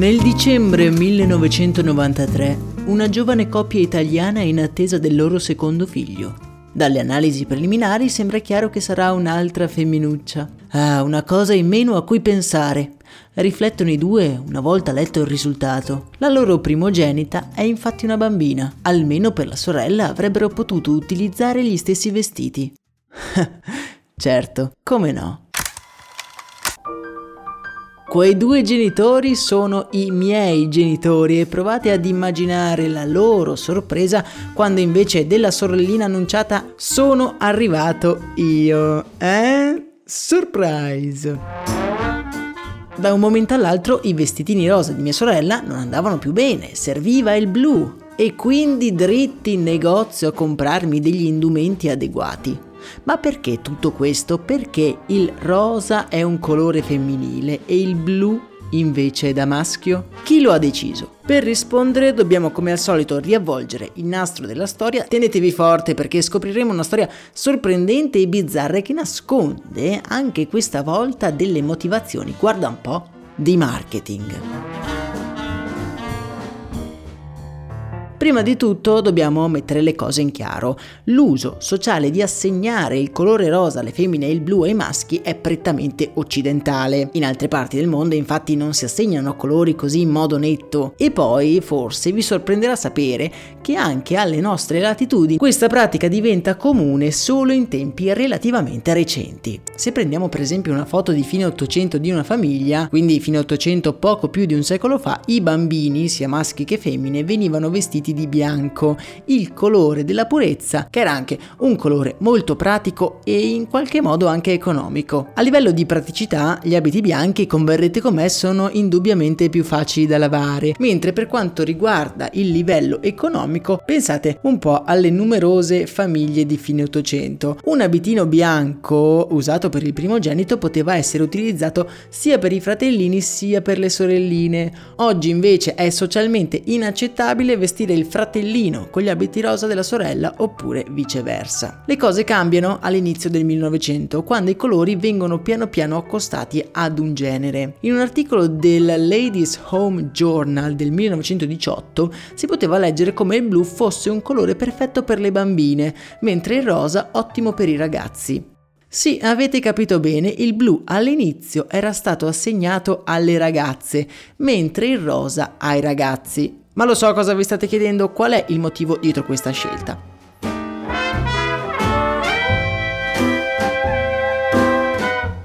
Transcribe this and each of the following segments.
Nel dicembre 1993, una giovane coppia italiana è in attesa del loro secondo figlio. Dalle analisi preliminari sembra chiaro che sarà un'altra femminuccia. Ah, una cosa in meno a cui pensare. Riflettono i due una volta letto il risultato. La loro primogenita è infatti una bambina. Almeno per la sorella avrebbero potuto utilizzare gli stessi vestiti. certo, come no. Quei due genitori sono i miei genitori e provate ad immaginare la loro sorpresa quando invece della sorellina annunciata sono arrivato io. Eh? Surprise! Da un momento all'altro i vestitini rosa di mia sorella non andavano più bene, serviva il blu e quindi dritti in negozio a comprarmi degli indumenti adeguati. Ma perché tutto questo? Perché il rosa è un colore femminile e il blu invece è da maschio? Chi lo ha deciso? Per rispondere dobbiamo come al solito riavvolgere il nastro della storia. Tenetevi forte perché scopriremo una storia sorprendente e bizzarra che nasconde anche questa volta delle motivazioni, guarda un po', di marketing. Prima di tutto dobbiamo mettere le cose in chiaro. L'uso sociale di assegnare il colore rosa alle femmine e il blu ai maschi è prettamente occidentale. In altre parti del mondo infatti non si assegnano colori così in modo netto. E poi forse vi sorprenderà sapere che anche alle nostre latitudini questa pratica diventa comune solo in tempi relativamente recenti. Se prendiamo per esempio una foto di fine 800 di una famiglia, quindi fine 800 poco più di un secolo fa, i bambini, sia maschi che femmine, venivano vestiti vestiti di bianco, il colore della purezza, che era anche un colore molto pratico e in qualche modo anche economico. A livello di praticità, gli abiti bianchi, converrete con me, sono indubbiamente più facili da lavare, mentre per quanto riguarda il livello economico, pensate un po' alle numerose famiglie di fine 800. Un abitino bianco usato per il primogenito poteva essere utilizzato sia per i fratellini sia per le sorelline. Oggi invece è socialmente inaccettabile vestire il fratellino con gli abiti rosa della sorella oppure viceversa. Le cose cambiano all'inizio del 1900 quando i colori vengono piano piano accostati ad un genere. In un articolo del Ladies Home Journal del 1918 si poteva leggere come il blu fosse un colore perfetto per le bambine, mentre il rosa ottimo per i ragazzi. Sì, avete capito bene, il blu all'inizio era stato assegnato alle ragazze, mentre il rosa ai ragazzi. Ma lo so cosa vi state chiedendo, qual è il motivo dietro questa scelta.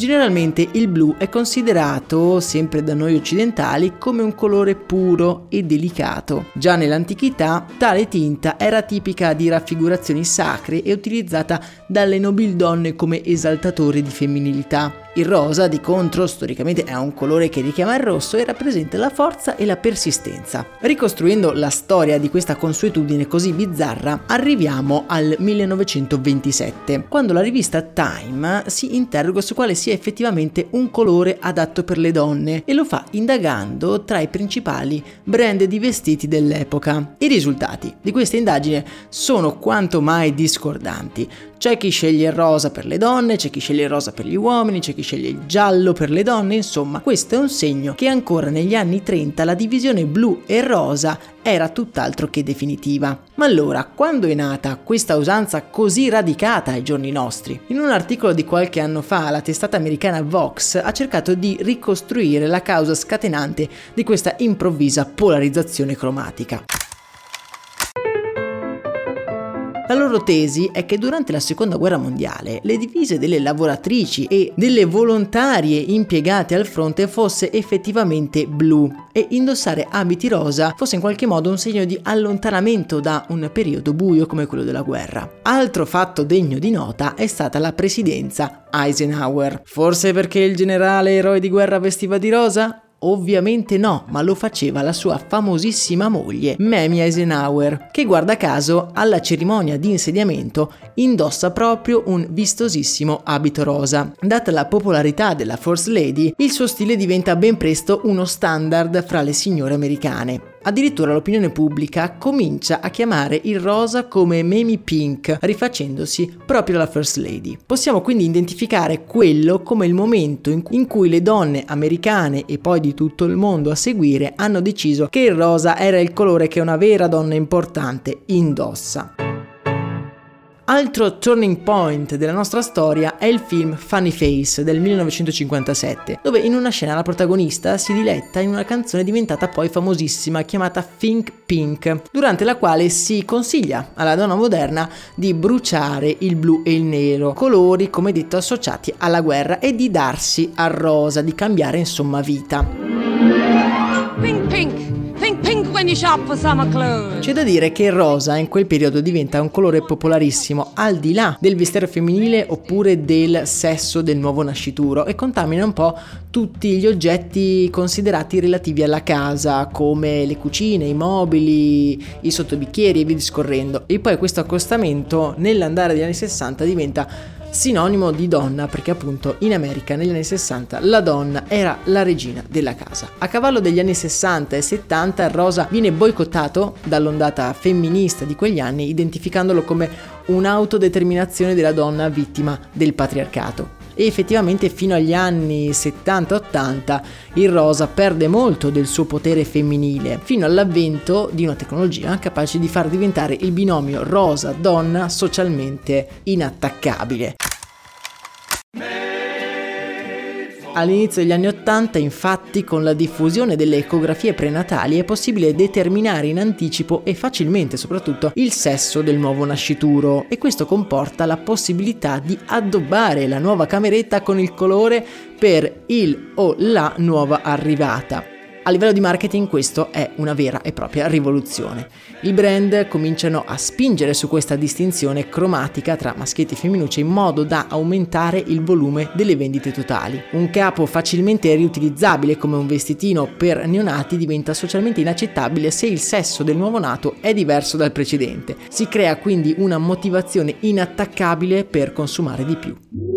Generalmente il blu è considerato, sempre da noi occidentali, come un colore puro e delicato. Già nell'antichità tale tinta era tipica di raffigurazioni sacre e utilizzata dalle nobildonne come esaltatore di femminilità. Il rosa, di contro, storicamente è un colore che richiama il rosso e rappresenta la forza e la persistenza. Ricostruendo la storia di questa consuetudine così bizzarra, arriviamo al 1927, quando la rivista Time si interroga su quale sia effettivamente un colore adatto per le donne e lo fa indagando tra i principali brand di vestiti dell'epoca. I risultati di questa indagine sono quanto mai discordanti. C'è chi sceglie il rosa per le donne, c'è chi sceglie il rosa per gli uomini, c'è chi sceglie il giallo per le donne, insomma questo è un segno che ancora negli anni 30 la divisione blu e rosa era tutt'altro che definitiva. Ma allora, quando è nata questa usanza così radicata ai giorni nostri? In un articolo di qualche anno fa la testata americana Vox ha cercato di ricostruire la causa scatenante di questa improvvisa polarizzazione cromatica. Tesi è che durante la seconda guerra mondiale le divise delle lavoratrici e delle volontarie impiegate al fronte fosse effettivamente blu e indossare abiti rosa fosse in qualche modo un segno di allontanamento da un periodo buio come quello della guerra. Altro fatto degno di nota è stata la presidenza Eisenhower. Forse perché il generale eroe di guerra vestiva di rosa? Ovviamente no, ma lo faceva la sua famosissima moglie, Mamie Eisenhower, che guarda caso alla cerimonia di insediamento indossa proprio un vistosissimo abito rosa. Data la popolarità della First Lady, il suo stile diventa ben presto uno standard fra le signore americane. Addirittura l'opinione pubblica comincia a chiamare il rosa come Mamie Pink, rifacendosi proprio alla First Lady. Possiamo quindi identificare quello come il momento in cui le donne americane e poi di tutto il mondo a seguire hanno deciso che il rosa era il colore che una vera donna importante indossa. Altro turning point della nostra storia è il film Funny Face del 1957, dove in una scena la protagonista si diletta in una canzone diventata poi famosissima chiamata Think Pink, durante la quale si consiglia alla donna moderna di bruciare il blu e il nero, colori come detto associati alla guerra, e di darsi al rosa, di cambiare insomma vita. Pink Pink c'è da dire che il rosa in quel periodo diventa un colore popolarissimo al di là del vestiario femminile oppure del sesso del nuovo nascituro e contamina un po' tutti gli oggetti considerati relativi alla casa come le cucine, i mobili, i sottobicchieri e via discorrendo. E poi questo accostamento nell'andare degli anni 60 diventa sinonimo di donna perché appunto in America negli anni 60 la donna era la regina della casa. A cavallo degli anni 60 e 70 il rosa viene boicottato dall'ondata femminista di quegli anni identificandolo come un'autodeterminazione della donna vittima del patriarcato. E effettivamente fino agli anni 70-80 il rosa perde molto del suo potere femminile, fino all'avvento di una tecnologia capace di far diventare il binomio rosa-donna socialmente inattaccabile. All'inizio degli anni Ottanta, infatti, con la diffusione delle ecografie prenatali è possibile determinare in anticipo e facilmente soprattutto il sesso del nuovo nascituro e questo comporta la possibilità di addobbare la nuova cameretta con il colore per il o la nuova arrivata. A livello di marketing questo è una vera e propria rivoluzione. I brand cominciano a spingere su questa distinzione cromatica tra maschietti e femminucce in modo da aumentare il volume delle vendite totali. Un capo facilmente riutilizzabile come un vestitino per neonati diventa socialmente inaccettabile se il sesso del nuovo nato è diverso dal precedente. Si crea quindi una motivazione inattaccabile per consumare di più.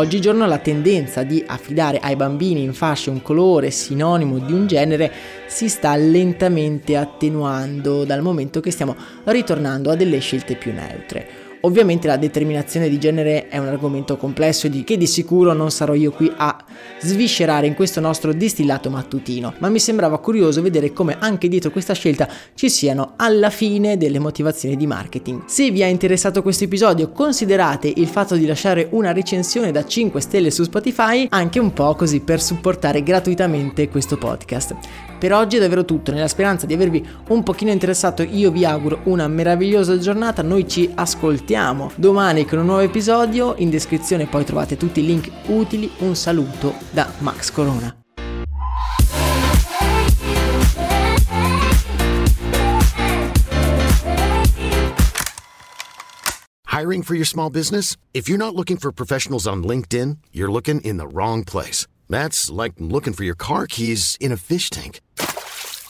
Oggigiorno la tendenza di affidare ai bambini in fasce un colore sinonimo di un genere si sta lentamente attenuando dal momento che stiamo ritornando a delle scelte più neutre. Ovviamente la determinazione di genere è un argomento complesso di che di sicuro non sarò io qui a sviscerare in questo nostro distillato mattutino, ma mi sembrava curioso vedere come anche dietro questa scelta ci siano alla fine delle motivazioni di marketing. Se vi è interessato questo episodio, considerate il fatto di lasciare una recensione da 5 stelle su Spotify, anche un po' così per supportare gratuitamente questo podcast. Per oggi è davvero tutto, nella speranza di avervi un pochino interessato io vi auguro una meravigliosa giornata, noi ci ascoltiamo domani con un nuovo episodio, in descrizione poi trovate tutti i link utili, un saluto da Max Corona. Hiring for your small business? If you're not looking for professionals on LinkedIn, you're looking in the wrong place. That's like looking for your car keys in a fish tank.